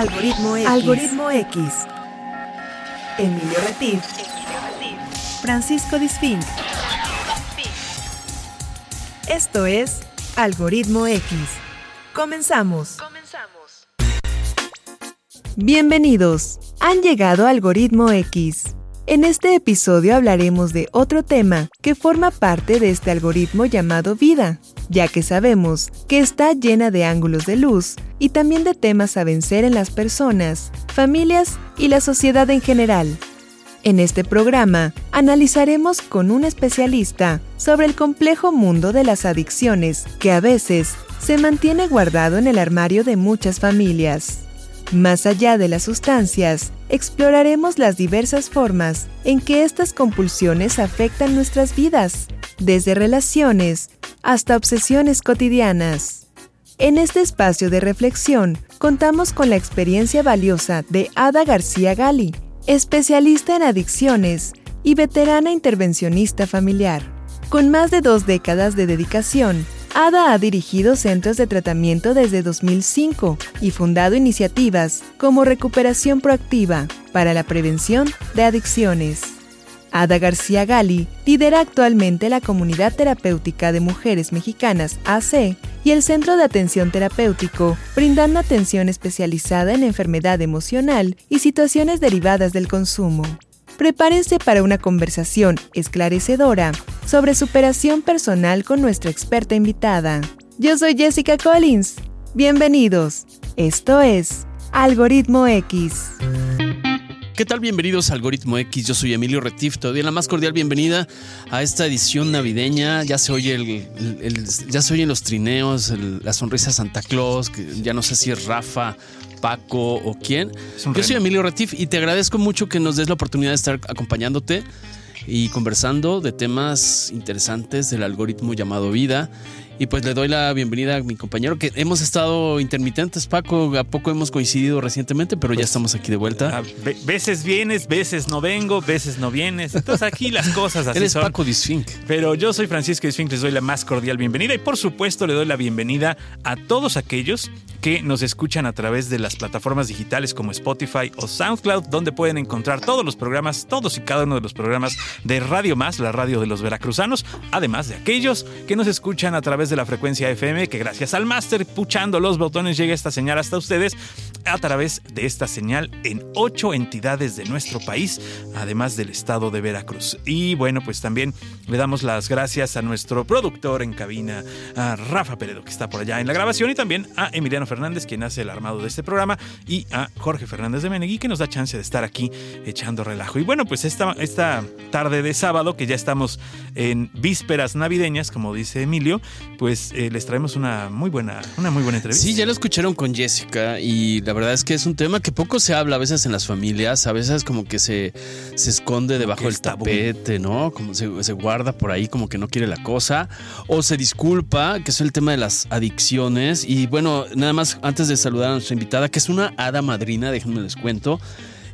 Algoritmo X. Algoritmo X. Emilio Retif. Francisco Disfink. Esto es Algoritmo X. Comenzamos. Comenzamos. Bienvenidos. Han llegado a Algoritmo X. En este episodio hablaremos de otro tema que forma parte de este algoritmo llamado vida, ya que sabemos que está llena de ángulos de luz y también de temas a vencer en las personas, familias y la sociedad en general. En este programa analizaremos con un especialista sobre el complejo mundo de las adicciones que a veces se mantiene guardado en el armario de muchas familias. Más allá de las sustancias, exploraremos las diversas formas en que estas compulsiones afectan nuestras vidas, desde relaciones hasta obsesiones cotidianas. En este espacio de reflexión, contamos con la experiencia valiosa de Ada García Gali, especialista en adicciones y veterana intervencionista familiar. Con más de dos décadas de dedicación, Ada ha dirigido centros de tratamiento desde 2005 y fundado iniciativas como Recuperación Proactiva para la prevención de adicciones. Ada García Gali lidera actualmente la Comunidad Terapéutica de Mujeres Mexicanas AC y el Centro de Atención Terapéutico, brindando atención especializada en enfermedad emocional y situaciones derivadas del consumo. Prepárense para una conversación esclarecedora sobre superación personal con nuestra experta invitada. Yo soy Jessica Collins. Bienvenidos. Esto es Algoritmo X. ¿Qué tal? Bienvenidos a Algoritmo X. Yo soy Emilio Retif. Todavía la más cordial bienvenida a esta edición navideña. Ya se oye el, ya se oyen los trineos, la sonrisa de Santa Claus, ya no sé si es Rafa Paco o quién. Yo soy Emilio Retif y te agradezco mucho que nos des la oportunidad de estar acompañándote y conversando de temas interesantes del algoritmo llamado vida. Y pues le doy la bienvenida a mi compañero, que hemos estado intermitentes, Paco, a poco hemos coincidido recientemente, pero ya pues, estamos aquí de vuelta. A veces vienes, veces no vengo, veces no vienes. Entonces aquí las cosas así Eres Paco Disfink. Pero yo soy Francisco Disfink, les doy la más cordial bienvenida y por supuesto le doy la bienvenida a todos aquellos que nos escuchan a través de las plataformas digitales como Spotify o SoundCloud, donde pueden encontrar todos los programas, todos y cada uno de los programas de Radio Más, la radio de los veracruzanos, además de aquellos que nos escuchan a través de la frecuencia FM, que gracias al máster puchando los botones llega esta señal hasta ustedes a través de esta señal en ocho entidades de nuestro país, además del estado de Veracruz. Y bueno, pues también le damos las gracias a nuestro productor en cabina, a Rafa Peredo, que está por allá en la grabación, y también a Emiliano Fernández, quien hace el armado de este programa, y a Jorge Fernández de Menegui, que nos da chance de estar aquí echando relajo. Y bueno, pues esta, esta tarde de sábado, que ya estamos en vísperas navideñas, como dice Emilio, pues eh, les traemos una muy buena, una muy buena entrevista. Sí, ya lo escucharon con Jessica y la verdad es que es un tema que poco se habla a veces en las familias, a veces como que se, se esconde debajo del tapete, ¿no? Como se, se, guarda por ahí como que no quiere la cosa, o se disculpa, que es el tema de las adicciones. Y bueno, nada más antes de saludar a nuestra invitada, que es una hada madrina, déjenme les cuento.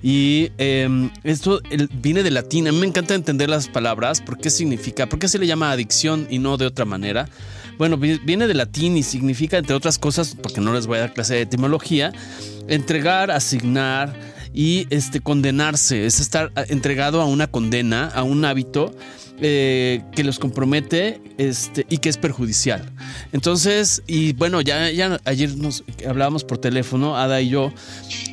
Y em, esto viene de latín. A mí me encanta entender las palabras, por qué significa, por qué se le llama adicción y no de otra manera. Bueno, viene de latín y significa, entre otras cosas, porque no les voy a dar clase de etimología, entregar, asignar y este, condenarse. Es estar ah, entregado a una condena, a un hábito eh, que los compromete este, y que es perjudicial. Entonces, y bueno, ya, ayer nos hablábamos por teléfono, Ada y yo,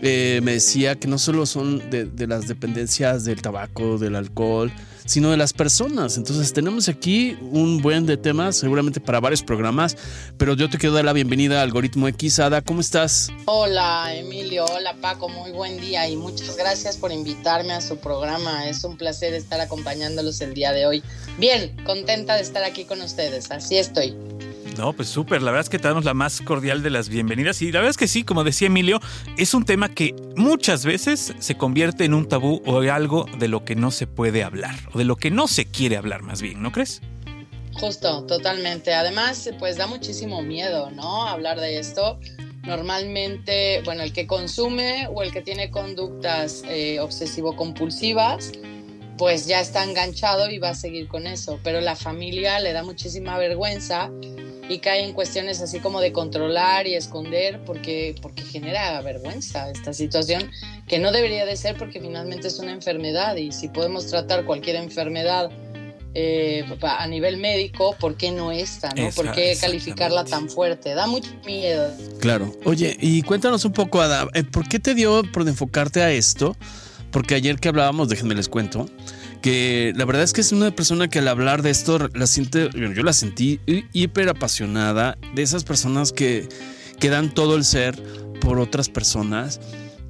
eh, me decía que no solo son de las dependencias del tabaco, del alcohol, sino de las personas. Entonces tenemos aquí un buen de temas, seguramente para varios programas, pero yo te quiero dar la bienvenida a Algoritmo X. Ada, ¿cómo estás? Hola Emilio, hola Paco, muy buen día y muchas gracias por invitarme a su programa. Es un placer estar acompañándolos el día de hoy. Bien, contenta de estar aquí con ustedes, así estoy. No, pues súper. La verdad es que te damos la más cordial de las bienvenidas. Y la verdad es que sí, como decía Emilio, es un tema que muchas veces se convierte en un tabú o algo de lo que no se puede hablar, o de lo que no se quiere hablar más bien, ¿no crees? Justo, totalmente. Además, pues da muchísimo miedo, ¿no? Hablar de esto. Normalmente, bueno, el que consume o el que tiene conductas eh, obsesivo-compulsivas, pues ya está enganchado y va a seguir con eso. Pero la familia le da muchísima vergüenza y cae en cuestiones así como de controlar y esconder porque, porque genera vergüenza esta situación que no debería de ser porque finalmente es una enfermedad y si podemos tratar cualquier enfermedad eh, a nivel médico, ¿por qué no esta? ¿no? ¿Por qué calificarla tan fuerte? Da mucho miedo. Claro. Oye, y cuéntanos un poco, Ada, eh, ¿por qué te dio por enfocarte a esto? Porque ayer que hablábamos, déjenme les cuento, que la verdad es que es una persona que al hablar de esto la siente, yo la sentí hiper apasionada, de esas personas que, que dan todo el ser por otras personas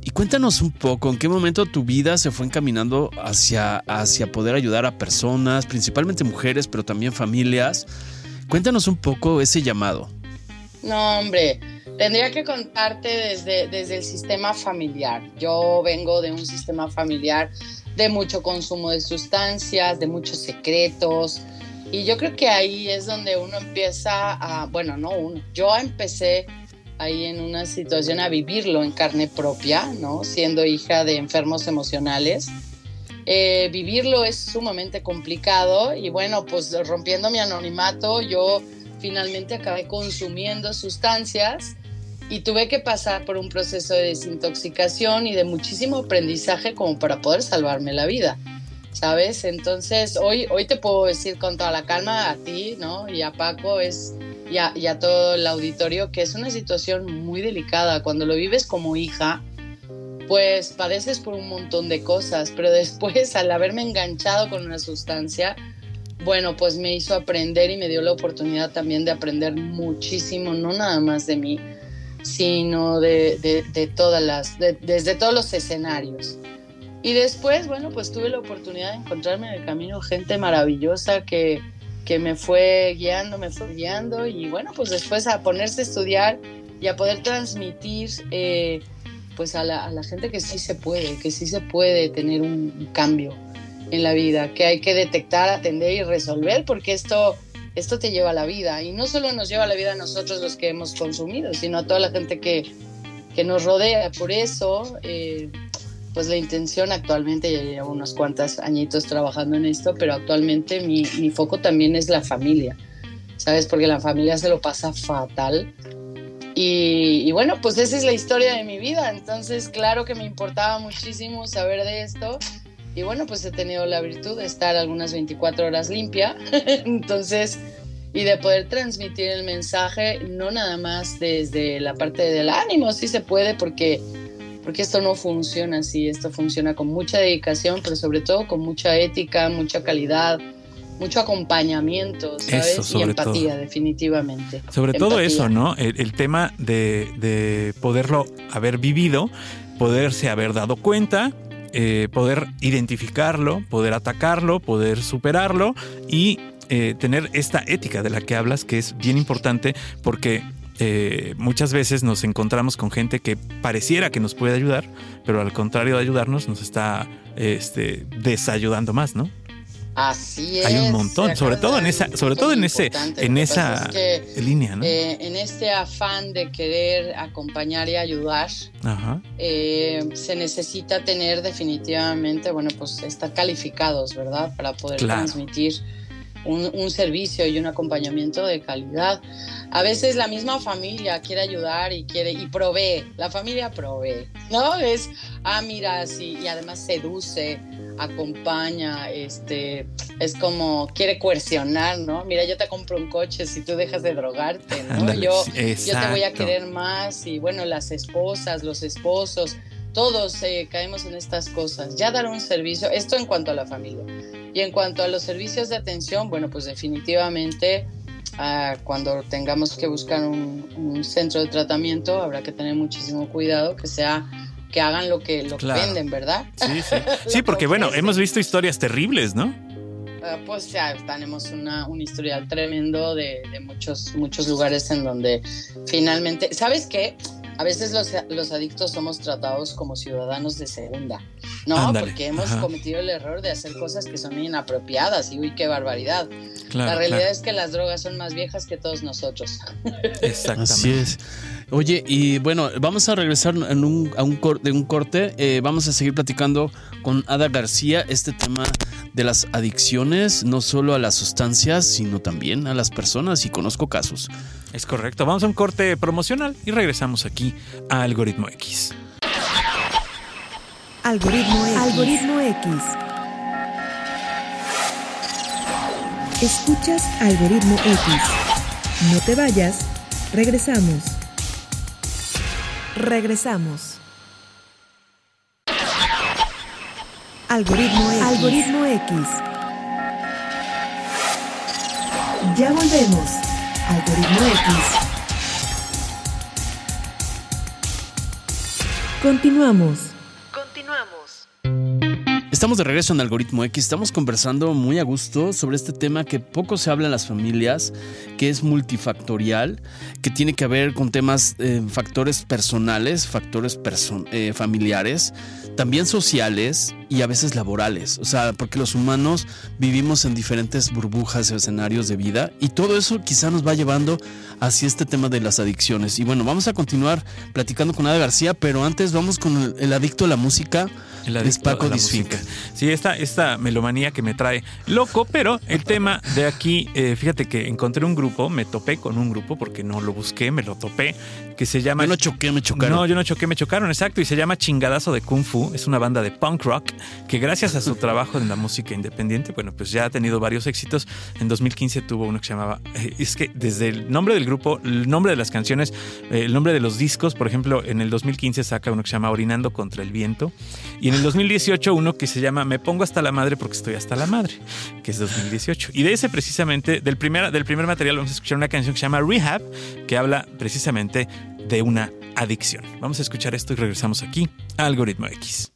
y cuéntanos un poco, ¿en qué momento tu vida se fue encaminando hacia, hacia poder ayudar a personas, principalmente mujeres, pero también familias? Cuéntanos un poco ese llamado. No, hombre, tendría que contarte desde, desde el sistema familiar. Yo vengo de un sistema familiar de mucho consumo de sustancias, de muchos secretos. Y yo creo que ahí es donde uno empieza a, bueno, no uno, yo empecé ahí en una situación a vivirlo en carne propia, ¿no? Siendo hija de enfermos emocionales. Eh, vivirlo es sumamente complicado y bueno, pues rompiendo mi anonimato, yo finalmente acabé consumiendo sustancias y tuve que pasar por un proceso de desintoxicación y de muchísimo aprendizaje como para poder salvarme la vida, ¿sabes? Entonces, hoy, hoy te puedo decir con toda la calma a ti, ¿no? Y a Paco, es y a, todo el auditorio que es una situación muy delicada. Cuando lo vives como hija, pues padeces por un montón de cosas, pero después al haberme enganchado con una sustancia, bueno, pues me hizo aprender y me dio la oportunidad también de aprender muchísimo, no nada más de mí, sino de, todas las, desde todos los escenarios. Y después, bueno, pues tuve la oportunidad de encontrarme en el camino gente maravillosa que, que me fue guiando, me fue guiando y bueno, pues después a ponerse a estudiar y a poder transmitir eh, pues a la, gente que sí se puede, que sí se puede tener un cambio en la vida, que hay que detectar, atender y resolver porque esto, esto te lleva a la vida y no solo nos lleva a la vida a nosotros los que hemos consumido, sino a toda la gente que, que nos rodea. Por eso... Eh, pues la intención actualmente, ya llevo unos cuantos añitos trabajando en esto, pero actualmente mi, mi, foco también es la familia, ¿sabes? Porque la familia se lo pasa fatal. Y, y, bueno, pues esa es la historia de mi vida, entonces claro que me importaba muchísimo saber de esto. Y bueno, pues he tenido la virtud de estar algunas 24 horas limpia, entonces, y de poder transmitir el mensaje, no nada más desde la parte del ánimo, sí se puede, porque porque esto no funciona así, esto funciona con mucha dedicación, pero sobre todo con mucha ética, mucha calidad, mucho acompañamiento, ¿sabes? y empatía, definitivamente. Sobre todo eso, ¿no? El, tema de, poderlo haber vivido, poderse haber dado cuenta, eh, poder identificarlo, poder atacarlo, poder superarlo y eh, tener esta ética de la que hablas, que es bien importante porque eh, muchas veces nos encontramos con gente que pareciera que nos puede ayudar, pero al contrario de ayudarnos nos está este, desayudando más, ¿no? Así es. Hay un montón, sobre todo en esa, sobre todo en ese, en esa línea, ¿no? Eh, en este afán de querer acompañar y ayudar, eh, se necesita tener definitivamente, bueno, pues estar calificados, ¿verdad? Para poder transmitir un, servicio y un acompañamiento de calidad. A veces la misma familia quiere ayudar y quiere y provee, la familia provee, ¿no? Es, ah, mira, sí, y además seduce, acompaña, este, es como quiere coercionar, ¿no? Mira, yo te compro un coche si tú dejas de drogarte, ¿no? yo, yo te voy a querer más y bueno, las esposas, los esposos, todos eh, caemos en estas cosas. Ya dar un servicio, esto en cuanto a la familia. Y en cuanto a los servicios de atención, bueno, pues definitivamente ah, cuando tengamos que buscar un, centro de tratamiento habrá que tener muchísimo cuidado que sea que hagan lo que lo venden, ¿verdad? Sí, sí. sí porque bueno, hemos visto historias terribles, ¿no? Ah, pues ya tenemos una, un historial tremendo de, de, muchos, muchos lugares en donde finalmente, ¿sabes qué? a veces los, los, adictos somos tratados como ciudadanos de segunda, ¿no? Porque hemos cometido el error de hacer cosas que son inapropiadas y uy, qué barbaridad. la realidad es que las drogas son más viejas que todos nosotros. Exactamente. Así es. Oye, y bueno, vamos a regresar en un, a un, de un corte. Eh, vamos a seguir platicando con Ada García este tema de las adicciones, no solo a las sustancias, sino también a las personas, y conozco casos. Es correcto. Vamos a un corte promocional y regresamos aquí a Algoritmo X. Algoritmo X. Algoritmo X. Escuchas Algoritmo X. No te vayas. Regresamos. Regresamos. Algoritmo X. Algoritmo X. Ya volvemos. Algoritmo X. Continuamos. Estamos de regreso en Algoritmo X. Estamos conversando muy a gusto sobre este tema que poco se habla en las familias, que es multifactorial, que tiene que ver con temas, eh, factores personales, factores eh, familiares, también sociales y a veces laborales. O sea, porque los humanos vivimos en diferentes burbujas o escenarios de vida y todo eso quizá nos va llevando hacia este tema de las adicciones. Y bueno, vamos a continuar platicando con Ada García, pero antes vamos con el, adicto a la música. El adicto Paco a la música. Sí, esta, esta melomanía que me trae loco, pero el tema de aquí, eh, fíjate que encontré un grupo, me topé con un grupo porque no lo busqué, me lo topé, que se llama... Yo no choqué, me chocaron. No, yo no choqué, me chocaron, exacto, y se llama Chingadazo de Kung Fu, es una banda de punk rock que gracias a su trabajo en la música independiente, bueno, pues ya ha tenido varios éxitos. En 2015 tuvo uno que se llamaba, eh, es que desde el nombre del grupo, el nombre de las canciones, eh, el nombre de los discos, por ejemplo, en el 2015 saca uno que se llama Orinando contra el viento, y en el 2018 uno que se llama Me pongo hasta la madre porque estoy hasta la madre, que es 2018. Y de ese precisamente, del primer, del primer material vamos a escuchar una canción que se llama Rehab, que habla precisamente de una adicción. Vamos a escuchar esto y regresamos aquí a Algoritmo X.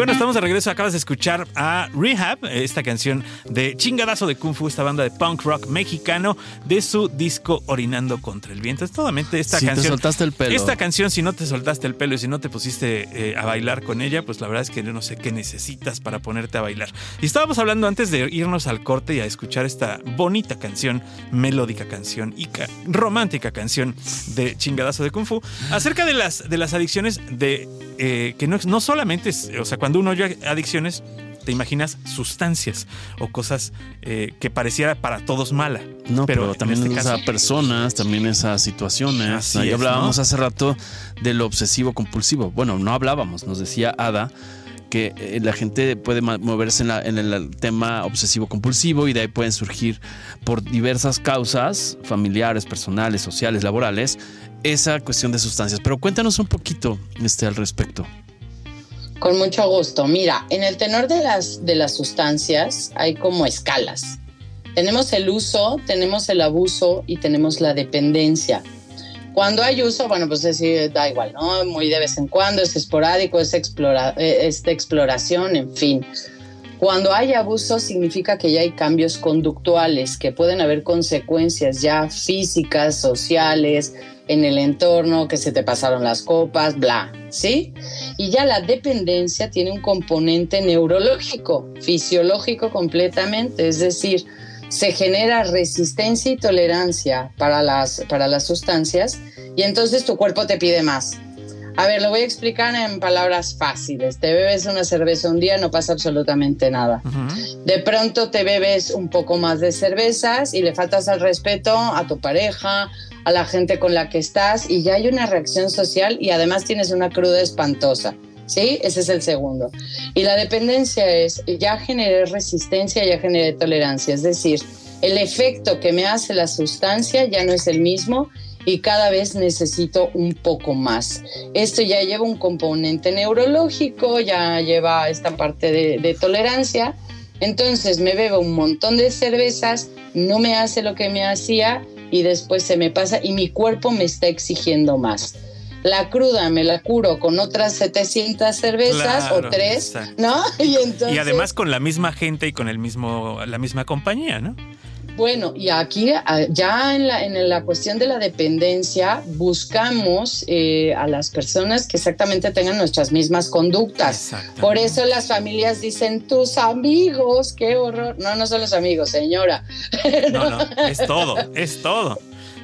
bueno, estamos de regreso. Acabas de escuchar a Rehab, esta canción de chingadazo de Kung Fu, esta banda de punk rock mexicano de su disco Orinando contra el viento. Es totalmente esta Si te canción. soltaste el pelo. Esta canción, si no te soltaste el pelo y si no te pusiste eh, a bailar con ella, pues la verdad es que yo no sé qué necesitas para ponerte a bailar. Y estábamos hablando antes de irnos al corte y a escuchar esta bonita canción, melódica canción y ca- romántica canción de chingadazo de Kung Fu, acerca de las, de las adicciones de eh, que no, no solamente es, o sea, cuando uno oye adicciones, te imaginas sustancias o cosas eh, que pareciera para todos mala. No, pero, también este es caso- a personas, también es a situaciones. Ahí hablábamos ¿no? hace rato de lo obsesivo compulsivo. Bueno, no hablábamos, nos decía Ada que eh, la gente puede moverse en, la- en el tema obsesivo compulsivo y de ahí pueden surgir por diversas causas familiares, personales, sociales, laborales, esa cuestión de sustancias. Pero cuéntanos un poquito este, al respecto. Con mucho gusto. Mira, en el tenor de las, de las sustancias hay como escalas. Tenemos el uso, tenemos el abuso y tenemos la dependencia. Cuando hay uso, bueno, pues decir, da igual, ¿no? Muy de vez en cuando, es esporádico, es, eh, es de exploración, en fin. Cuando hay abuso significa que ya hay cambios conductuales, que pueden haber consecuencias ya físicas, sociales, en el entorno, que se te pasaron las copas, bla, ¿sí? Y ya la dependencia tiene un componente neurológico, fisiológico completamente, es decir, se genera resistencia y tolerancia para las, para las sustancias y entonces tu cuerpo te pide más. A ver, lo voy a explicar en palabras fáciles. Te bebes una cerveza un día, no pasa absolutamente nada. Ujú. De pronto te bebes un poco más de cervezas y le faltas al respeto a tu pareja, a la gente con la que estás y ya hay una reacción social y además tienes una cruda espantosa. ¿Sí? Ese es el segundo. Y la dependencia es, ya generé resistencia, ya generé tolerancia. Es decir, el efecto que me hace la sustancia ya no es el mismo y cada vez necesito un poco más. Esto ya lleva un componente neurológico, ya lleva esta parte de, de tolerancia. Entonces me bebo un montón de cervezas, no me hace lo que me hacía y después se me pasa y mi cuerpo me está exigiendo más. La cruda me la curo con otras 700 cervezas Claro, o tres, exacto. ¿no? Y entonces Y además con la misma gente y con el mismo, la misma compañía, ¿no? Bueno, y aquí a- ya en la, en la cuestión de la dependencia buscamos eh, a las personas que exactamente tengan nuestras mismas conductas. Por eso las familias dicen tus amigos, qué horror. No, no son los amigos, señora. No, no, es todo, es todo.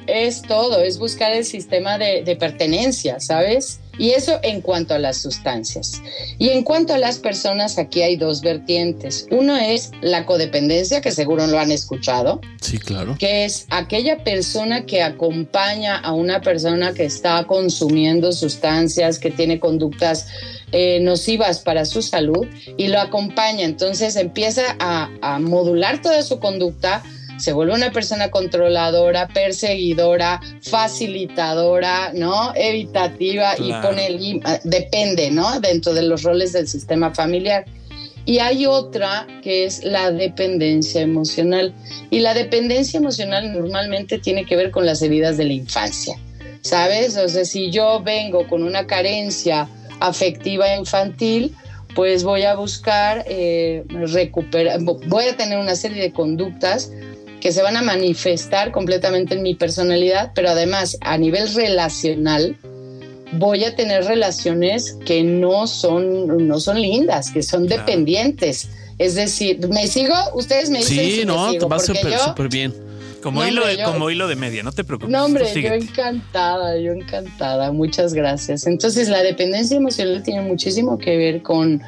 Es todo, es buscar el sistema de, de pertenencia, ¿sabes? Y eso en cuanto a las sustancias. Y en cuanto a las personas, aquí hay dos vertientes. Uno es la codependencia, que seguro lo han escuchado. Sí, claro. que es aquella persona que acompaña a una persona que está consumiendo sustancias, que tiene conductas eh, nocivas para su salud y lo acompaña. Entonces empieza a, a modular toda su conducta, se vuelve una persona controladora, perseguidora, facilitadora, ¿no? Evitativa y pone el ah, depende, ¿no? Dentro de los roles del sistema familiar. Y hay otra que es la dependencia emocional. Y la dependencia emocional normalmente tiene que ver con las heridas de la infancia, ¿sabes? O sea, si yo vengo con una carencia afectiva infantil, pues voy a buscar eh, recuperar, voy a tener una serie de conductas que se van a manifestar completamente en mi personalidad, pero además a nivel relacional voy a tener relaciones que no son, no son lindas, que son Claro. dependientes. Es decir, ¿me sigo? Ustedes me dicen Sí, si me no, sigo, te va súper, bien. Como, No, hilo, hombre, de, yo- como hilo de media, no te preocupes. No, hombre, yo encantada, yo encantada, muchas gracias. Entonces, la dependencia emocional tiene muchísimo que ver con,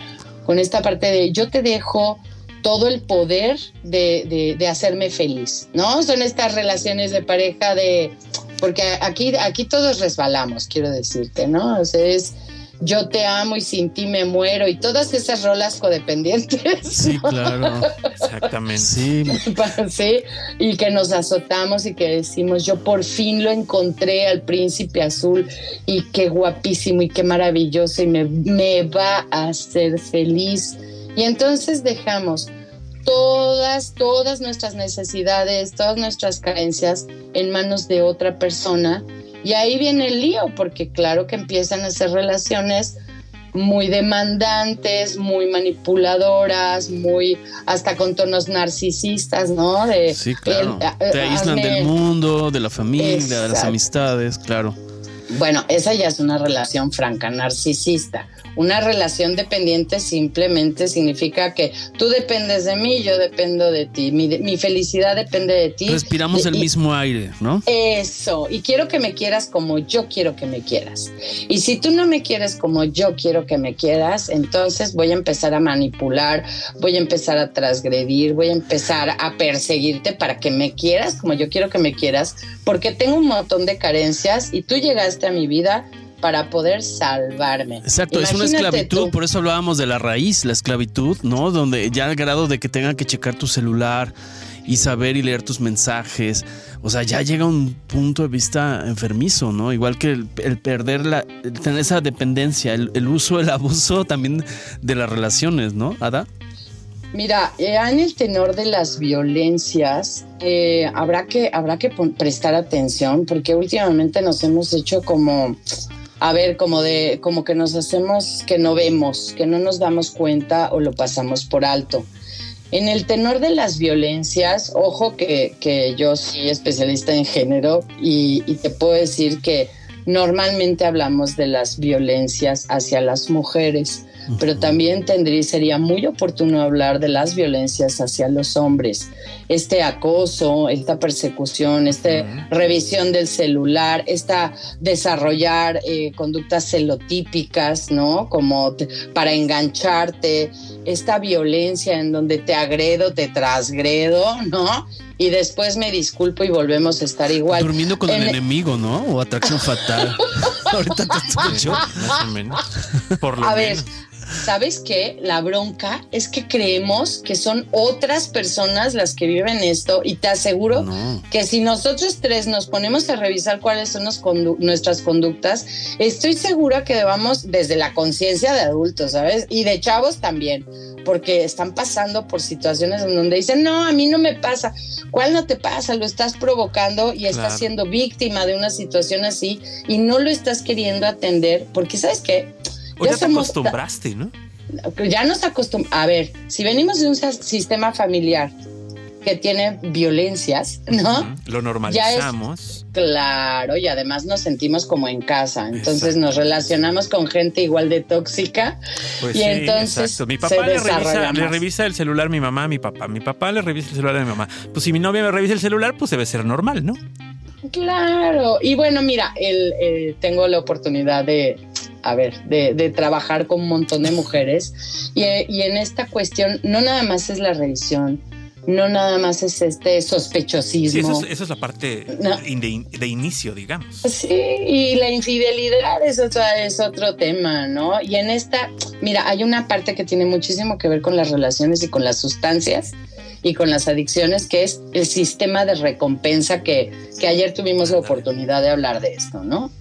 con esta parte de yo te dejo todo el poder de, de- de hacerme feliz, ¿no? Son estas relaciones de pareja de, porque aquí, aquí todos resbalamos, quiero decirte, ¿no? O sea, es yo te amo y sin ti me muero y todas esas rolas codependientes. Sí, claro. Exactamente. Sí, sí, y que nos azotamos y que decimos, yo por fin lo encontré al príncipe azul y qué guapísimo y qué maravilloso y me, me va a hacer feliz. Y entonces dejamos todas, todas nuestras necesidades, todas nuestras carencias en manos de otra persona. Y ahí viene el lío, porque claro que empiezan a hacer relaciones muy demandantes, muy manipuladoras, muy hasta con tonos narcisistas, ¿no? De, sí, claro. Te aíslan del mundo, de la familia, de las amistades, claro. Bueno, esa ya es una relación franca narcisista. Una relación dependiente simplemente significa que tú dependes de mí, yo dependo de ti, mi, felicidad depende de ti. Respiramos el mismo aire, ¿no? Eso, y quiero que me quieras como yo quiero que me quieras. Y si tú no me quieres como yo quiero que me quieras, entonces voy a empezar a manipular, voy a empezar a transgredir, voy a empezar a perseguirte para que me quieras como yo quiero que me quieras, porque tengo un montón de carencias y tú llegaste a mi vida para poder salvarme. Exacto, es una esclavitud, por eso hablábamos de la raíz, la esclavitud, ¿no? Donde ya al grado de que tengan que checar tu celular y saber y leer tus mensajes, o sea, ya llega un punto de vista enfermizo, ¿no? Igual que el, perder la, tener esa dependencia, el, uso, el abuso también de las relaciones, ¿no, Ada? Mira, en el tenor de las violencias, eh, habrá que, habrá que prestar atención porque últimamente nos hemos hecho como a ver, como de, como que nos hacemos que no vemos, que no nos damos cuenta o lo pasamos por alto. En el tenor de las violencias, ojo que, que yo soy especialista en género y te puedo decir que normalmente hablamos de las violencias hacia las mujeres pero también tendría, sería muy oportuno hablar de las violencias hacia los hombres. Este acoso, esta persecución, esta revisión del celular, esta desarrollar eh, conductas celotípicas, ¿no? Como para engancharte, esta violencia en donde te agredo, te trasgredo, ¿no? y después me disculpo y volvemos a estar igual. Durmiendo con el enemigo, ¿no? O atracción fatal. Ahorita te escucho. Más o menos. Por lo a ver, ¿sabes qué? La bronca es que creemos que son otras personas las que viven esto y te aseguro que si nosotros tres nos ponemos a revisar cuáles son nuestras conductas, estoy segura que vamos desde la conciencia de adultos, ¿sabes? Y de chavos también, porque están pasando por situaciones en donde dicen, no, a mí no me pasa. ¿Cuál no te pasa? Lo estás provocando y estás siendo víctima de una situación así y no lo estás queriendo atender porque, ¿sabes qué? O ya, te acostumbraste, ¿no? Ya nos acostumbramos. A ver, si venimos de un sistema familiar que tiene violencias, ¿no? Lo normalizamos. claro, y además nos sentimos como en casa. Entonces nos relacionamos con gente igual de tóxica. Pues y entonces. Exacto. Mi papá le revisa, le revisa, el celular a mi mamá, a mi papá. Mi papá le revisa el celular a mi mamá. Pues si mi novia me revisa el celular, pues debe ser normal, ¿no? Claro. Y bueno, mira, el, eh, tengo la oportunidad de a ver, de, trabajar con un montón de mujeres. Y, en esta cuestión, no nada más es la revisión, no nada más es este sospechosismo. Sí, eso, es, la parte de, inicio, digamos. Sí, y la infidelidad es, otra, es otro tema, ¿no? Y en esta, mira, hay una parte que tiene muchísimo que ver con las relaciones y con las sustancias y con las adicciones, que es el sistema de recompensa que, que ayer tuvimos la oportunidad de hablar de esto, ¿no?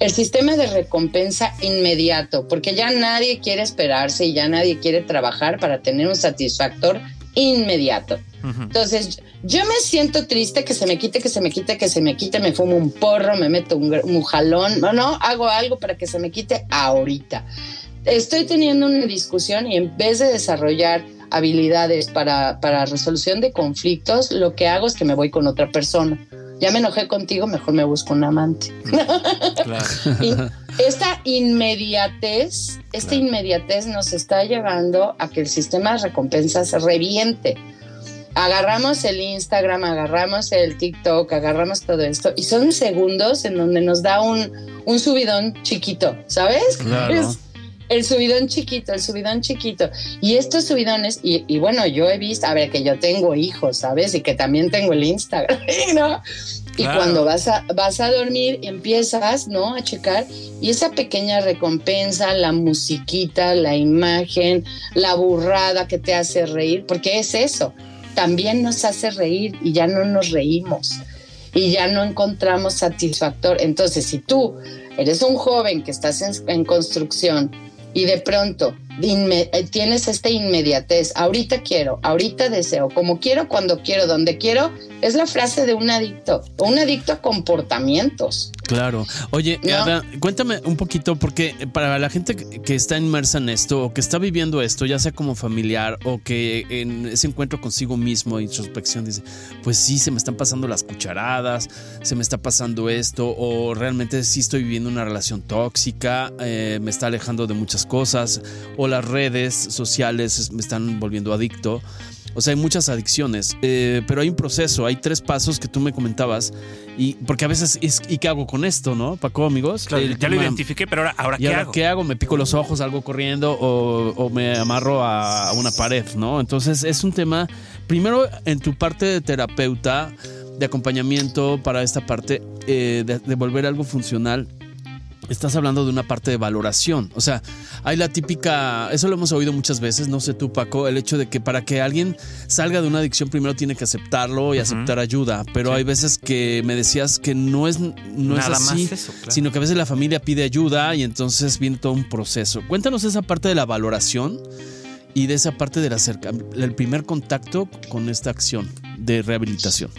El sistema de recompensa inmediato, porque ya nadie quiere esperarse y ya nadie quiere trabajar para tener un satisfactor inmediato. Entonces, yo me siento triste que se me quite, que se me quite, que se me quite, me fumo un porro, me meto un, un jalón, no, no, hago algo para que se me quite ahorita. Estoy teniendo una discusión y en vez de desarrollar habilidades para, para resolución de conflictos, lo que hago es que me voy con otra persona. Ya me enojé contigo, mejor me busco un amante. esta inmediatez, esta inmediatez nos está llevando a que el sistema de recompensas reviente. Agarramos el Instagram, agarramos el TikTok, agarramos todo esto y son segundos en donde nos da un, un subidón chiquito, ¿sabes? Claro el subidón chiquito, el subidón chiquito. Y estos subidones, y, bueno, yo he visto, a ver, que yo tengo hijos, ¿sabes? Y que también tengo el Instagram, ¿no? Y cuando vas a, vas a dormir, empiezas, ¿no? A checar y esa pequeña recompensa, la musiquita, la imagen, la burrada que te hace reír, porque es eso, también nos hace reír y ya no nos reímos y ya no encontramos satisfactor. Entonces, si tú eres un joven que estás en construcción, y de pronto eh, tienes esta inmediatez, ahorita quiero, ahorita deseo, como quiero, cuando quiero, donde quiero, es la frase de un adicto, un adicto a comportamientos. Claro. Oye, cuéntame un poquito, porque para la gente que está inmersa en esto o que está viviendo esto, ya sea como familiar o que en ese encuentro consigo mismo, introspección, dice, pues sí, se me están pasando las cucharadas, se me está pasando esto, o realmente sí estoy viviendo una relación tóxica, eh, me está alejando de muchas cosas, o las redes sociales me están volviendo adicto. O sea, hay muchas adicciones, eh, pero hay un proceso, hay tres pasos que tú me comentabas. Y porque a veces, ¿y qué hago con esto, no? Paco, amigos. ya lo identifiqué, pero ahora, ahora ¿qué hago? ¿Qué hago? ¿Me pico los ojos, algo corriendo o, me amarro a, una pared, no? Entonces, es un tema, primero en tu parte de terapeuta, de acompañamiento para esta parte, eh, de volver algo funcional estás hablando de una parte de valoración. O sea, hay la típica, eso lo hemos oído muchas veces, no sé tú Paco, el hecho de que para que alguien salga de una adicción primero tiene que aceptarlo y aceptar ayuda, pero hay veces que me decías que no es, no es así, sino que a veces la familia pide ayuda y entonces viene todo un proceso. Cuéntanos esa parte de la valoración y de esa parte del el primer contacto con esta acción de rehabilitación.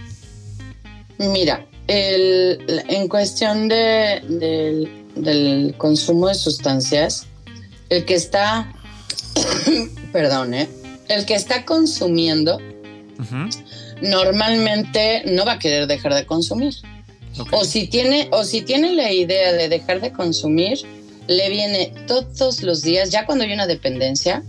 Mira, el, en cuestión de, del del consumo de sustancias, el que está, perdón, ¿eh? el que está consumiendo normalmente no va a querer dejar de consumir. O si tiene, o si tiene la idea de dejar de consumir, le viene todos los días, ya cuando hay una dependencia,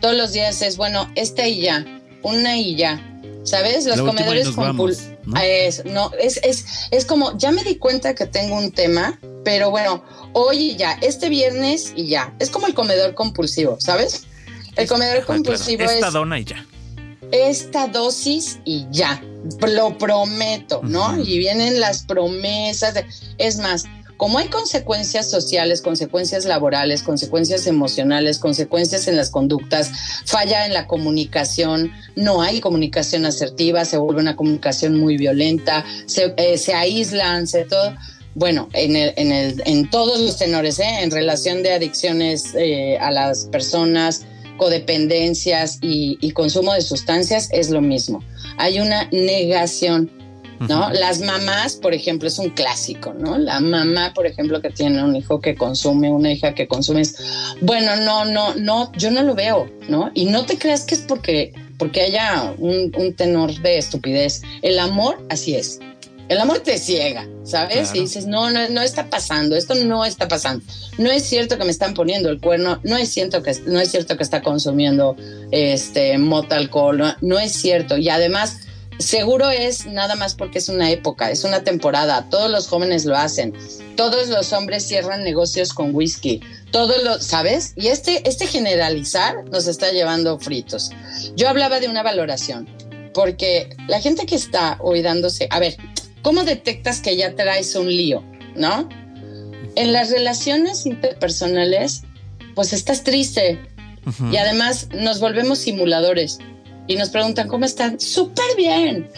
todos los días es bueno, esta y ya, una y ya. ¿Sabes? Los comedores compulsivos. Es, no, es, es, es como, ya me di cuenta que tengo un tema, pero bueno, hoy y ya, este viernes y ya. Es como el comedor compulsivo, ¿sabes? El comedor compulsivo es. Esta dona y ya. Esta dosis y ya. Lo prometo, ¿no? Y vienen las promesas. es más, como hay consecuencias sociales, consecuencias laborales, consecuencias emocionales, consecuencias en las conductas, falla en la comunicación, no hay comunicación asertiva, se vuelve una comunicación muy violenta, se, eh, aíslan, se todo. Bueno, en, en, todos los tenores, ¿eh? en relación de adicciones eh, a las personas, codependencias y consumo de sustancias, es lo mismo. Hay una negación ¿no? Las mamás, por ejemplo, es un clásico, ¿no? La mamá, por ejemplo, que tiene un hijo que consume, una hija que consume, bueno, no, no, no, yo no lo veo, ¿no? Y no te creas que es porque, porque haya un, tenor de estupidez. El amor, así es. El amor te ciega, ¿sabes? Y dices, no, no, no está pasando, esto no está pasando. No es cierto que me están poniendo el cuerno, no es cierto que, no es cierto que está consumiendo este mota alcohol, no es cierto. Y además, Seguro es nada más porque es una época, es una temporada, todos los jóvenes lo hacen, todos los hombres cierran negocios con whisky, todos los, ¿sabes? Y este, este generalizar nos está llevando fritos. Yo hablaba de una valoración, porque la gente que está hoy dándose, a ver, ¿cómo detectas que ya traes un lío, no? En las relaciones interpersonales, pues estás triste y además nos volvemos simuladores y nos preguntan cómo están. Súper bien.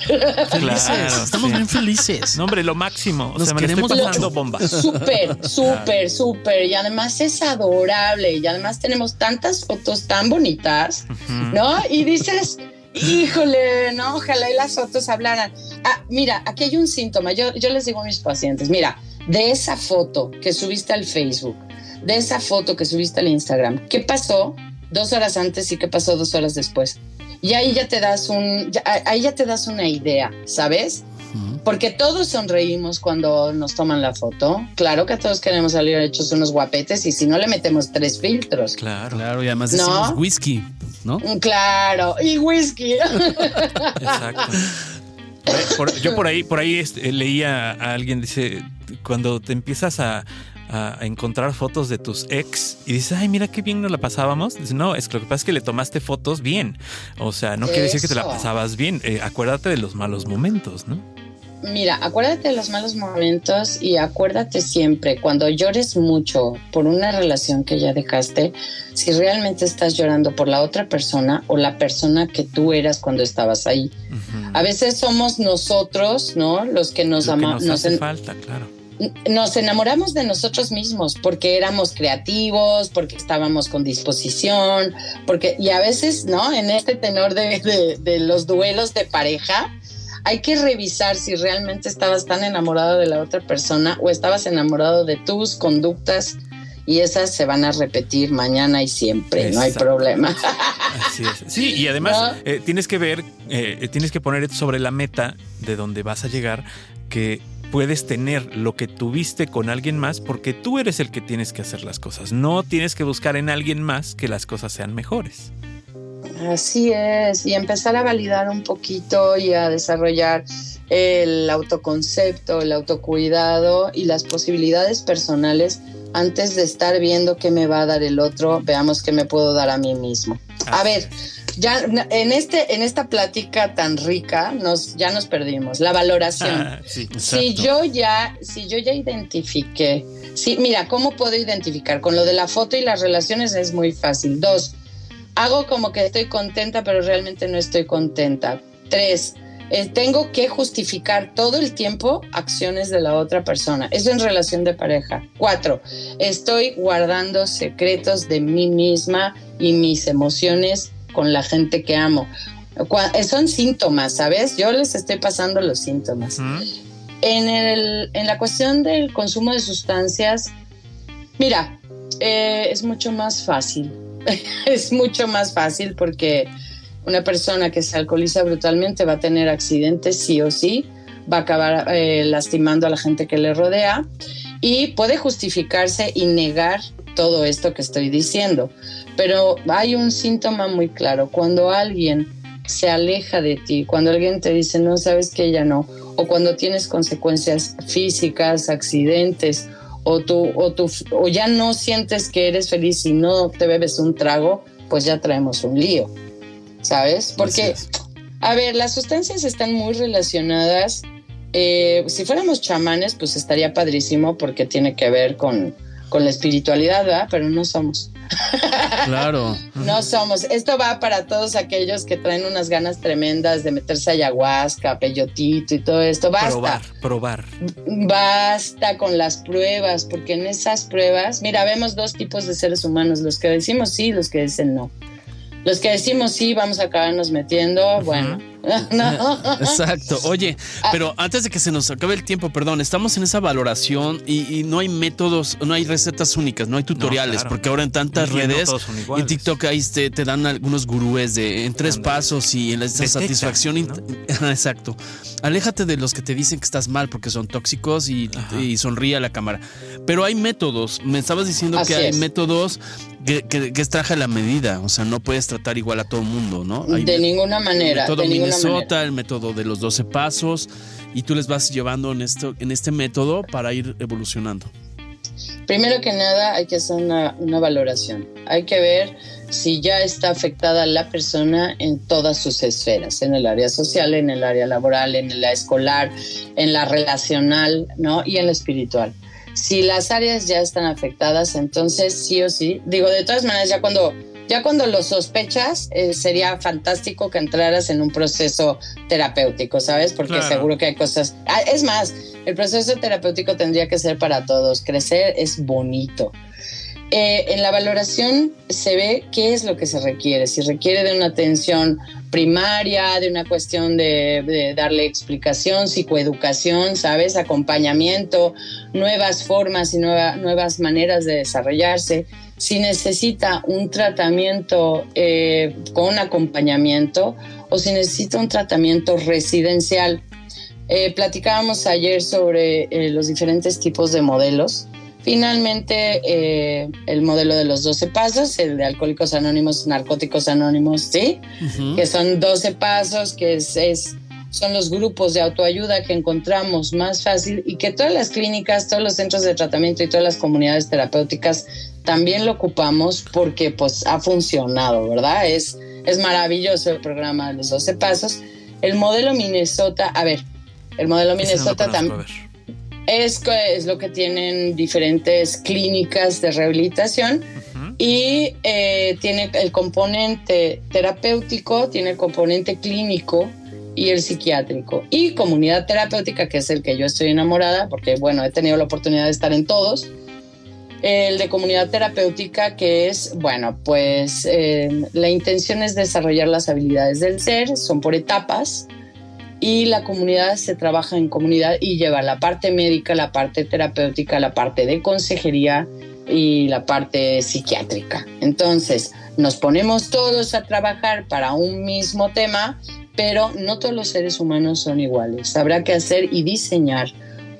Felices. Estamos bien felices. No, hombre, lo máximo. O sea, me queremos estoy pasando bomba. Súper, súper, súper. Y además es adorable. Y además tenemos tantas fotos tan bonitas, ¿no? Y dices, híjole, no, ojalá y las fotos hablaran. Ah, mira, aquí hay un síntoma. Yo, yo les digo a mis pacientes, mira, de esa foto que subiste al Facebook, de esa foto que subiste al Instagram, ¿qué pasó dos horas antes y qué pasó dos horas después? Y ahí ya te das un, ahí ya te das una idea, ¿sabes? Porque todos sonreímos cuando nos toman la foto. Claro que todos queremos salir hechos unos guapetes y si no le metemos tres filtros. Claro, claro, y además decimos whisky, ¿no? Mm, claro, y whisky. Exacto. yo por ahí, por ahí este, leía a alguien, dice, cuando te empiezas a, a, encontrar fotos de tus ex y dices, ay, mira qué bien nos la pasábamos. Dices, no, es que lo que pasa es que le tomaste fotos bien. O sea, no quiere decir que te la pasabas bien. Eh, acuérdate de los malos momentos, ¿no? Mira, acuérdate de los malos momentos y acuérdate siempre, cuando llores mucho por una relación que ya dejaste, si realmente estás llorando por la otra persona o la persona que tú eras cuando estabas ahí. A veces somos nosotros, ¿no? Los que nos amamos. Nos hace falta, claro nos enamoramos de nosotros mismos porque éramos creativos, porque estábamos con disposición, porque, y a veces, ¿no? En este tenor de, los duelos de pareja, hay que revisar si realmente estabas tan enamorado de la otra persona o estabas enamorado de tus conductas y esas se van a repetir mañana y siempre, no hay problema. Así es. Sí, y además eh, tienes que ver, eh, tienes que poner sobre la meta de donde vas a llegar que puedes tener lo que tuviste con alguien más porque tú eres el que tienes que hacer las cosas. No tienes que buscar en alguien más que las cosas sean mejores. Así es, y empezar a validar un poquito y a desarrollar el autoconcepto, el autocuidado y las posibilidades personales antes de estar viendo qué me va a dar el otro, veamos qué me puedo dar a mí mismo. A ver, ya en este en esta plática tan rica nos ya nos perdimos la valoración. Ah, si yo ya si yo ya identifiqué, sí, mira, ¿cómo puedo identificar? Con lo de la foto y las relaciones es muy fácil. Dos, hago como que estoy contenta, pero realmente no estoy contenta. Tres, eh, tengo que justificar todo el tiempo acciones de la otra persona. Eso en relación de pareja. Cuatro, estoy guardando secretos de mí misma y mis emociones con la gente que amo. Eh, son síntomas, ¿sabes? Yo les estoy pasando los síntomas. en, el, en, la cuestión del consumo de sustancias, mira, eh, es mucho más fácil. es mucho más fácil porque una persona que se alcoholiza brutalmente va a tener accidentes sí o sí, va a acabar eh, lastimando a la gente que le rodea y puede justificarse y negar todo esto que estoy diciendo. Pero hay un síntoma muy claro, cuando alguien se aleja de ti, cuando alguien te dice no sabes que ella no, o cuando tienes consecuencias físicas, accidentes, o, tú, o, tú, o ya no sientes que eres feliz y no te bebes un trago, pues ya traemos un lío. ¿sabes? Porque, a ver, las sustancias están muy relacionadas. Eh, si fuéramos chamanes, pues estaría padrísimo porque tiene que ver con, con la espiritualidad, ¿verdad? Pero no somos. Claro. no somos. Esto va para todos aquellos que traen unas ganas tremendas de meterse ayahuasca, peyotito y todo esto. Basta. Probar, probar. Basta con las pruebas, porque en esas pruebas, mira, vemos dos tipos de seres humanos, los que decimos sí y los que dicen no. Los que decimos sí, vamos a acabarnos metiendo, bueno. Exacto. Oye, pero antes de que se nos acabe el tiempo, perdón, estamos en esa valoración y, no hay métodos, no hay recetas únicas, no hay tutoriales, porque ahora en tantas redes, en TikTok ahí te, te, dan algunos gurúes de en tres pasos y en la satisfacción. Exacto. Aléjate de los que te dicen que estás mal porque son tóxicos y, sonríe a la cámara. Pero hay métodos. Me estabas diciendo que hay métodos que, que, es traje la medida. O sea, no puedes tratar igual a todo el mundo, ¿no? de ninguna manera. de ninguna el método de los 12 pasos, y tú les vas llevando en, esto, en este método para ir evolucionando. Primero que nada hay que hacer una, una valoración. Hay que ver si ya está afectada la persona en todas sus esferas, en el área social, en el área laboral, en la escolar, en la relacional, ¿no? Y en la espiritual. Si las áreas ya están afectadas, entonces sí o sí, digo, de todas maneras, ya cuando ya cuando lo sospechas, eh, sería fantástico que entraras en un proceso terapéutico, ¿sabes? Porque seguro que hay cosas... Ah, es más, el proceso terapéutico tendría que ser para todos. Crecer es bonito. Eh, en la valoración se ve qué es lo que se requiere. Si requiere de una atención primaria, de una cuestión de, darle explicación, psicoeducación, ¿sabes? Acompañamiento, nuevas formas y nueva, nuevas maneras de desarrollarse si necesita un tratamiento eh, con acompañamiento o si necesita un tratamiento residencial. Eh, platicábamos ayer sobre los diferentes tipos de modelos. Finalmente, el modelo de los 12 pasos, el de Alcohólicos Anónimos, Narcóticos Anónimos, ¿sí? Que son 12 pasos, que es, es son los grupos de autoayuda que encontramos más fácil y que todas las clínicas, todos los centros de tratamiento y todas las comunidades terapéuticas también lo ocupamos porque pues ha funcionado, ¿verdad? Es, es maravilloso el programa de los 12 pasos. El modelo Minnesota, a ver, el modelo Minnesota también es, es lo que tienen diferentes clínicas de rehabilitación y eh, tiene el componente terapéutico, tiene el componente clínico y el psiquiátrico. Y comunidad terapéutica, que es el que yo estoy enamorada, porque bueno, he tenido la oportunidad de estar en todos. El de comunidad terapéutica, que es, bueno, pues eh, la intención es desarrollar las habilidades del ser, son por etapas. Y la comunidad se trabaja en comunidad y lleva la parte médica, la parte terapéutica, la parte de consejería y la parte psiquiátrica. Entonces, nos ponemos todos a trabajar para un mismo tema, pero no todos los seres humanos son iguales. Habrá que hacer y diseñar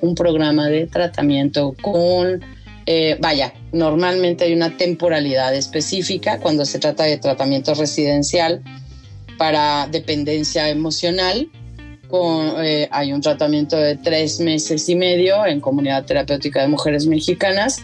un programa de tratamiento con, eh, vaya, normalmente hay una temporalidad específica cuando se trata de tratamiento residencial para dependencia emocional. Con, eh, hay un tratamiento de tres meses y medio en Comunidad Terapéutica de Mujeres Mexicanas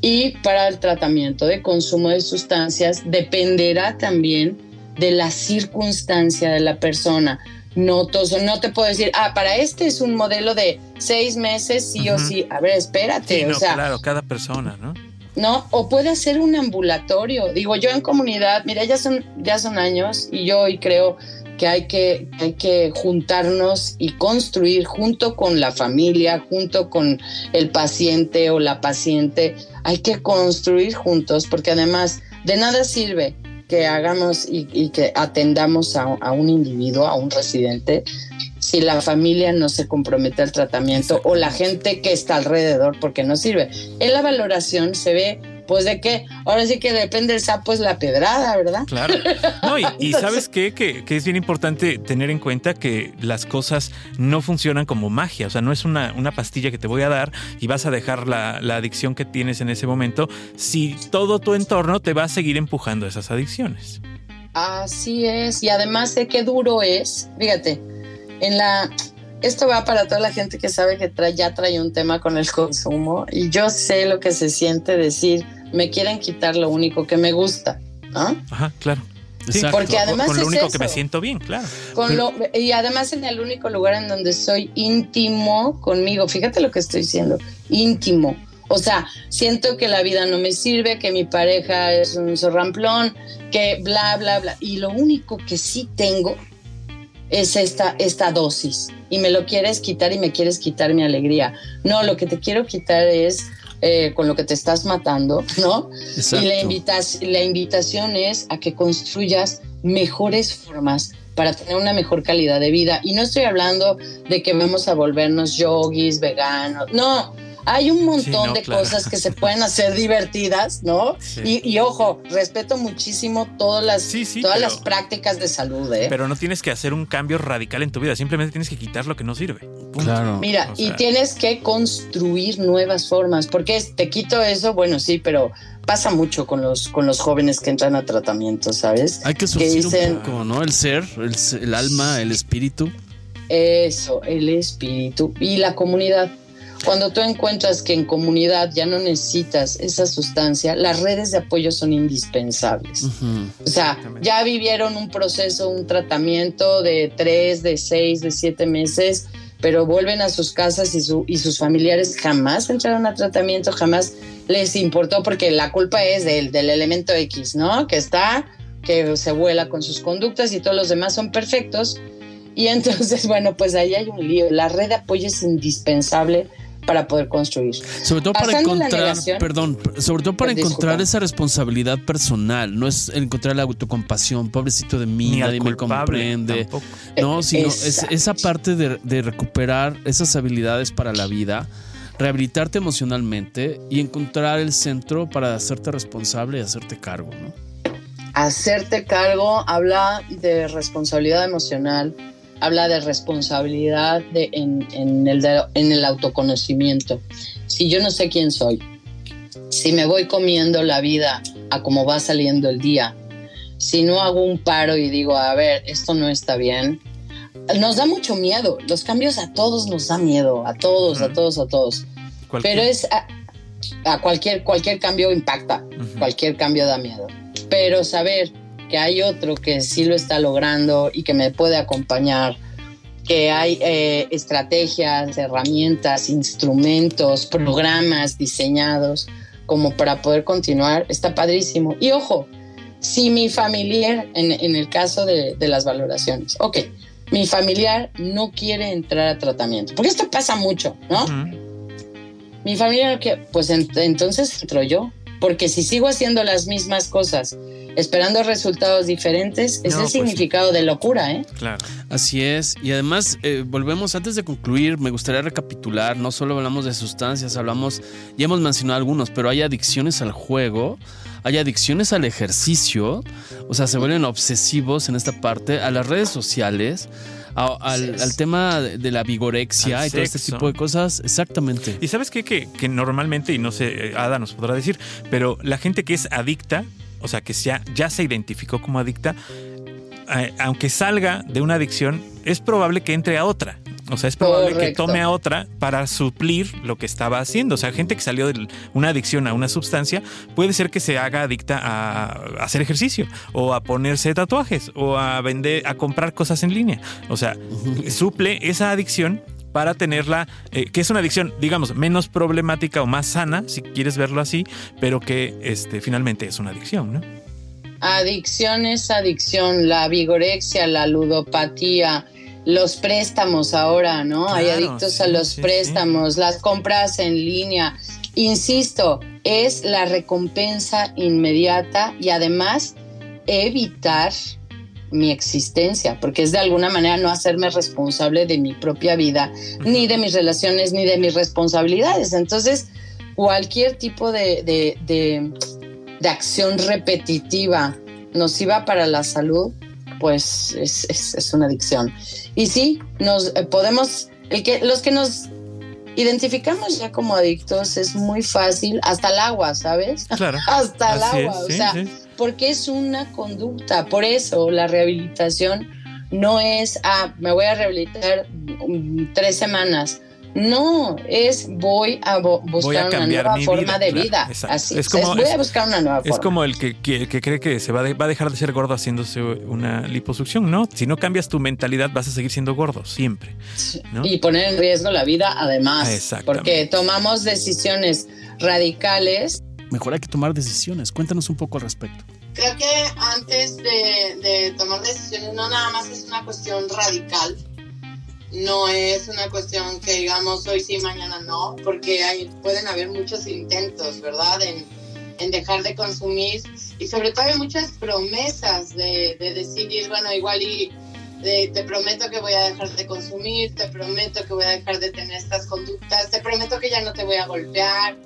y para el tratamiento de consumo de sustancias dependerá también de la circunstancia de la persona. No, no te puedo decir, ah, para este es un modelo de seis meses, sí o sí. A ver, espérate. o sea, claro, cada persona, ¿no? ¿no? O puede ser un ambulatorio. Digo, yo en comunidad, mira, ya son, ya son años y yo hoy creo que hay, que hay que juntarnos y construir junto con la familia, junto con el paciente o la paciente, hay que construir juntos porque además de nada sirve que hagamos y, que atendamos a, a, un individuo, a un residente, si la familia no se compromete al tratamiento o la gente que está alrededor, porque no sirve. En la valoración se ve pues de que ahora sí que depende el sapo es la pedrada, ¿verdad? Claro. No, y, sabes qué? Que, que, es bien importante tener en cuenta que las cosas no funcionan como magia, o sea, no es una, una pastilla que te voy a dar y vas a dejar la, la, adicción que tienes en ese momento si todo tu entorno te va a seguir empujando a esas adicciones. Así es, y además de qué duro es, fíjate, en la esto va para toda la gente que sabe que ya trae un tema con el consumo y yo sé lo que se siente decir, me quieren quitar lo único que me gusta. Ajá, claro. Sí, porque además con, lo único que me siento bien, claro. y además en el único lugar en donde soy íntimo conmigo, fíjate lo que estoy diciendo, íntimo. O sea, siento que la vida no me sirve, que mi pareja es un zorramplón, que bla, bla, bla. Y lo único que sí tengo es esta, esta dosis y me lo quieres quitar y me quieres quitar mi alegría. No, lo que te quiero quitar es eh, con lo que te estás matando, ¿no? Y la, la invitación es a que construyas mejores formas para tener una mejor calidad de vida. Y no estoy hablando de que vamos a volvernos yogis, veganos, no, hay un montón de cosas que se pueden hacer divertidas, ¿no? Y, ojo, respeto muchísimo todas las, todas las prácticas de salud, ¿eh? Pero no tienes que hacer un cambio radical en tu vida, simplemente tienes que quitar lo que no sirve. Claro. Mira, y tienes que construir nuevas formas, porque te quito eso, bueno, sí, pero pasa mucho con los, con los jóvenes que entran a tratamiento, ¿sabes? Hay que surgir un poco, ¿no? El ser, el, el alma, el espíritu. Eso, el espíritu y la comunidad cuando tú encuentras que en comunidad ya no necesitas esa sustancia, las redes de apoyo son indispensables. O sea, ya vivieron un proceso, un tratamiento de tres, de seis, de siete meses, pero vuelven a sus casas y, y sus familiares jamás entraron a tratamiento, jamás les importó porque la culpa es del, del elemento X, ¿no? Que está, que se vuela con sus conductas y todos los demás son perfectos. Y entonces, bueno, pues ahí hay un lío. La red de apoyo es indispensable para poder construir. Sobre todo para encontrar, perdón, sobre todo para encontrar esa responsabilidad personal, no es encontrar la autocompasión, pobrecito de mí, nadie me comprende, no, sino es, esa parte de, de recuperar esas habilidades para la vida rehabilitarte emocionalmente y encontrar el centro para hacerte responsable y hacerte cargo, ¿no? Hacerte cargo habla de responsabilidad emocional, habla de responsabilidad de, en, el en el autoconocimiento. Si yo no sé quién soy, si me voy comiendo la vida a cómo va saliendo el día, si no hago un paro y digo, a ver, esto no está bien, nos da mucho miedo. Los cambios a todos nos da miedo, a todos, a todos, a todos. Pero es a, cualquier, cualquier cambio impacta, cualquier cambio da miedo. Pero saber que hay otro que sí lo está logrando y que me puede acompañar, que hay eh, estrategias, herramientas, instrumentos, programas diseñados como para poder continuar, está padrísimo. Y ojo, si mi familiar, en, el caso de, las valoraciones, ok, mi familiar no quiere entrar a tratamiento, porque esto pasa mucho, ¿no? Mi familiar, que, pues entonces entro yo, porque si sigo haciendo las mismas cosas, esperando resultados diferentes, es el pues significado de locura, ¿eh? Claro. Así es. Y además, eh, volvemos, antes de concluir, me gustaría recapitular, no solo hablamos de sustancias, hablamos, ya hemos mencionado algunos, pero hay adicciones al juego, hay adicciones al ejercicio, o sea, se vuelven obsesivos en esta parte, a las redes sociales al, tema de la vigorexia y todo este tipo de cosas. Exactamente. Y sabes qué? Que, que normalmente, y no sé, eh, Ada nos podrá decir, pero la gente que es adicta, o sea, que ya, ya se identificó como adicta, eh, aunque salga de una adicción, es probable que entre a otra. O sea, es probable que tome a otra para suplir lo que estaba haciendo. O sea, gente que salió de una adicción a una sustancia puede ser que se haga adicta a hacer ejercicio o a ponerse tatuajes o a vender, a comprar cosas en línea. O sea, suple esa adicción para tenerla, eh, que es una adicción, digamos, menos problemática o más sana, si quieres verlo así, pero que este, finalmente es una adicción, ¿no? Adicción es adicción, la vigorexia, la ludopatía, los préstamos ahora, ¿no? Hay adictos a los préstamos, las compras en línea. Insisto, es la recompensa inmediata y además evitar mi existencia, porque es de alguna manera no hacerme responsable de mi propia vida, ni de mis relaciones, ni de mis responsabilidades. Entonces, cualquier tipo de, de, de, de acción repetitiva nociva para la salud pues es, es, una adicción. Y sí, nos eh, podemos, el que, los que nos identificamos ya como adictos es muy fácil, hasta el agua, ¿sabes? Claro. hasta el agua, o sea, porque es una conducta, por eso la rehabilitación no es, ah, me voy a rehabilitar mm, tres semanas, no, es voy a buscar una nueva forma de vida. Así es como, voy a buscar una nueva forma. Es como el que, cree que se va, va, a dejar de ser gordo haciéndose una liposucción, ¿no? Si no cambias tu mentalidad, vas a seguir siendo gordo, siempre. Y poner en riesgo la vida, además. Porque tomamos decisiones radicales. Mejor hay que tomar decisiones. Cuéntanos un poco al respecto. Creo que antes de, de tomar decisiones, no nada más es una cuestión radical no es una cuestión que digamos hoy sí, mañana no, porque hay, pueden haber muchos intentos, ¿verdad? En, dejar de consumir y sobre todo hay muchas promesas de, decidir, bueno, igual y te prometo que voy a dejar de consumir, te prometo que voy a dejar de tener estas conductas, te prometo que ya no te voy a golpear,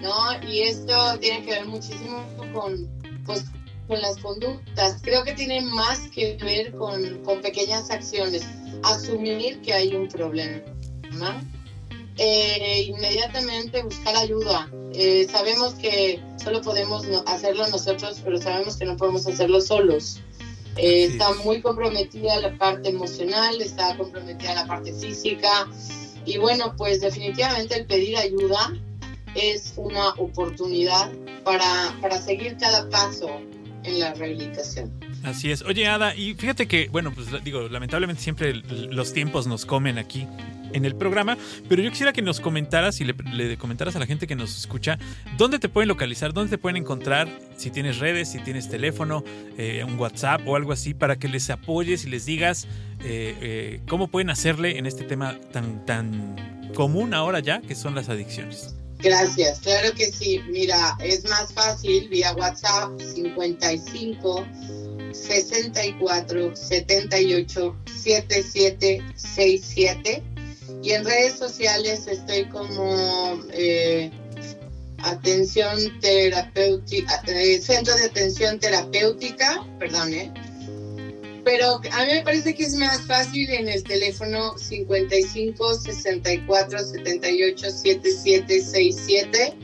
¿no? Y esto tiene que ver muchísimo con, pues, con las conductas. Creo que tiene más que ver con, con pequeñas acciones asumir que hay un problema, eh, inmediatamente buscar ayuda. Eh, sabemos que solo podemos hacerlo nosotros, pero sabemos que no podemos hacerlo solos. Eh, está muy comprometida la parte emocional, está comprometida la parte física y bueno, pues definitivamente el pedir ayuda es una oportunidad para, para seguir cada paso en la rehabilitación. Así es. Oye, Ada, y fíjate que, bueno, pues digo, lamentablemente siempre los tiempos nos comen aquí en el programa, pero yo quisiera que nos comentaras y le, comentaras a la gente que nos escucha dónde te pueden localizar, dónde te pueden encontrar, si tienes redes, si tienes teléfono, eh, un WhatsApp o algo así, para que les apoyes y les digas eh, eh, cómo pueden hacerle en este tema tan, tan común ahora ya, que son las adicciones. Gracias, claro que sí. Mira, es más fácil vía WhatsApp 55 64 78 77 67 y en redes sociales estoy como eh, atención terapéutica, eh, centro de atención terapéutica, perdón, eh, pero a mí me parece que es más fácil en el teléfono 55 64 78 77 67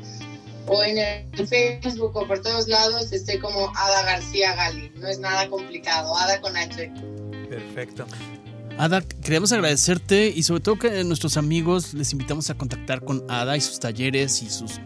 o en el Facebook o por todos lados estoy como Ada García Gali. No es nada complicado, Ada con H. Perfecto. Ada, queremos agradecerte y sobre todo que nuestros amigos les invitamos a contactar con Ada y sus talleres y sus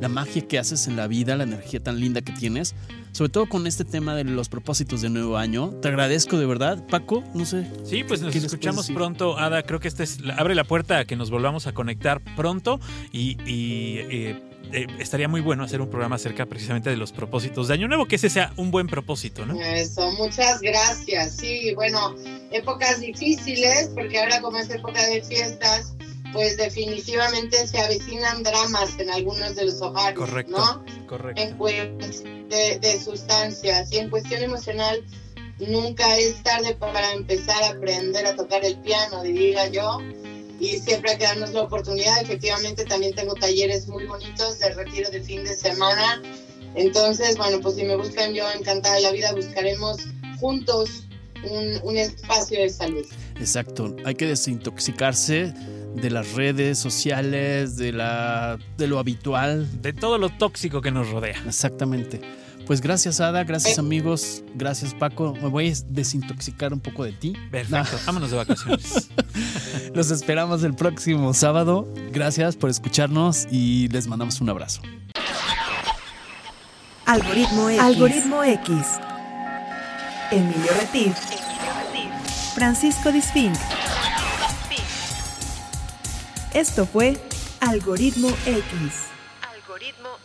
la magia que haces en la vida, la energía tan linda que tienes, sobre todo con este tema de los propósitos de nuevo año. Te agradezco de verdad, Paco, no sé. Sí, pues nos escuchamos pronto, Ada. Creo que este es, abre la puerta a que nos volvamos a conectar pronto y, eh, eh, estaría muy bueno hacer un programa acerca precisamente de los propósitos de Año Nuevo, que ese sea un buen propósito, ¿no? Eso, muchas gracias. Sí, bueno, épocas difíciles, porque ahora como es época de fiestas, pues definitivamente se avecinan dramas en algunos de los hogares, Correcto, ¿no? correcto. En cuestión de, de sustancias y en cuestión emocional, nunca es tarde para empezar a aprender a tocar el piano, diría yo, y siempre hay que darnos la oportunidad. Efectivamente, también tengo talleres muy bonitos de retiro de fin de semana. Entonces, bueno, pues si me buscan, yo encantada de la vida, buscaremos juntos un, un espacio de salud. Exacto, hay que desintoxicarse de las redes sociales, de, la, de lo habitual. De todo lo tóxico que nos rodea. Exactamente. Pues gracias Ada, gracias amigos, gracias Paco. Me voy a desintoxicar un poco de ti. Perfecto, vámonos de vacaciones. Los esperamos el próximo sábado. Gracias por escucharnos y les mandamos un abrazo. Algoritmo X. Algoritmo X. Emilio Retif. Francisco Disfink. Esto fue Algoritmo X. Algoritmo X.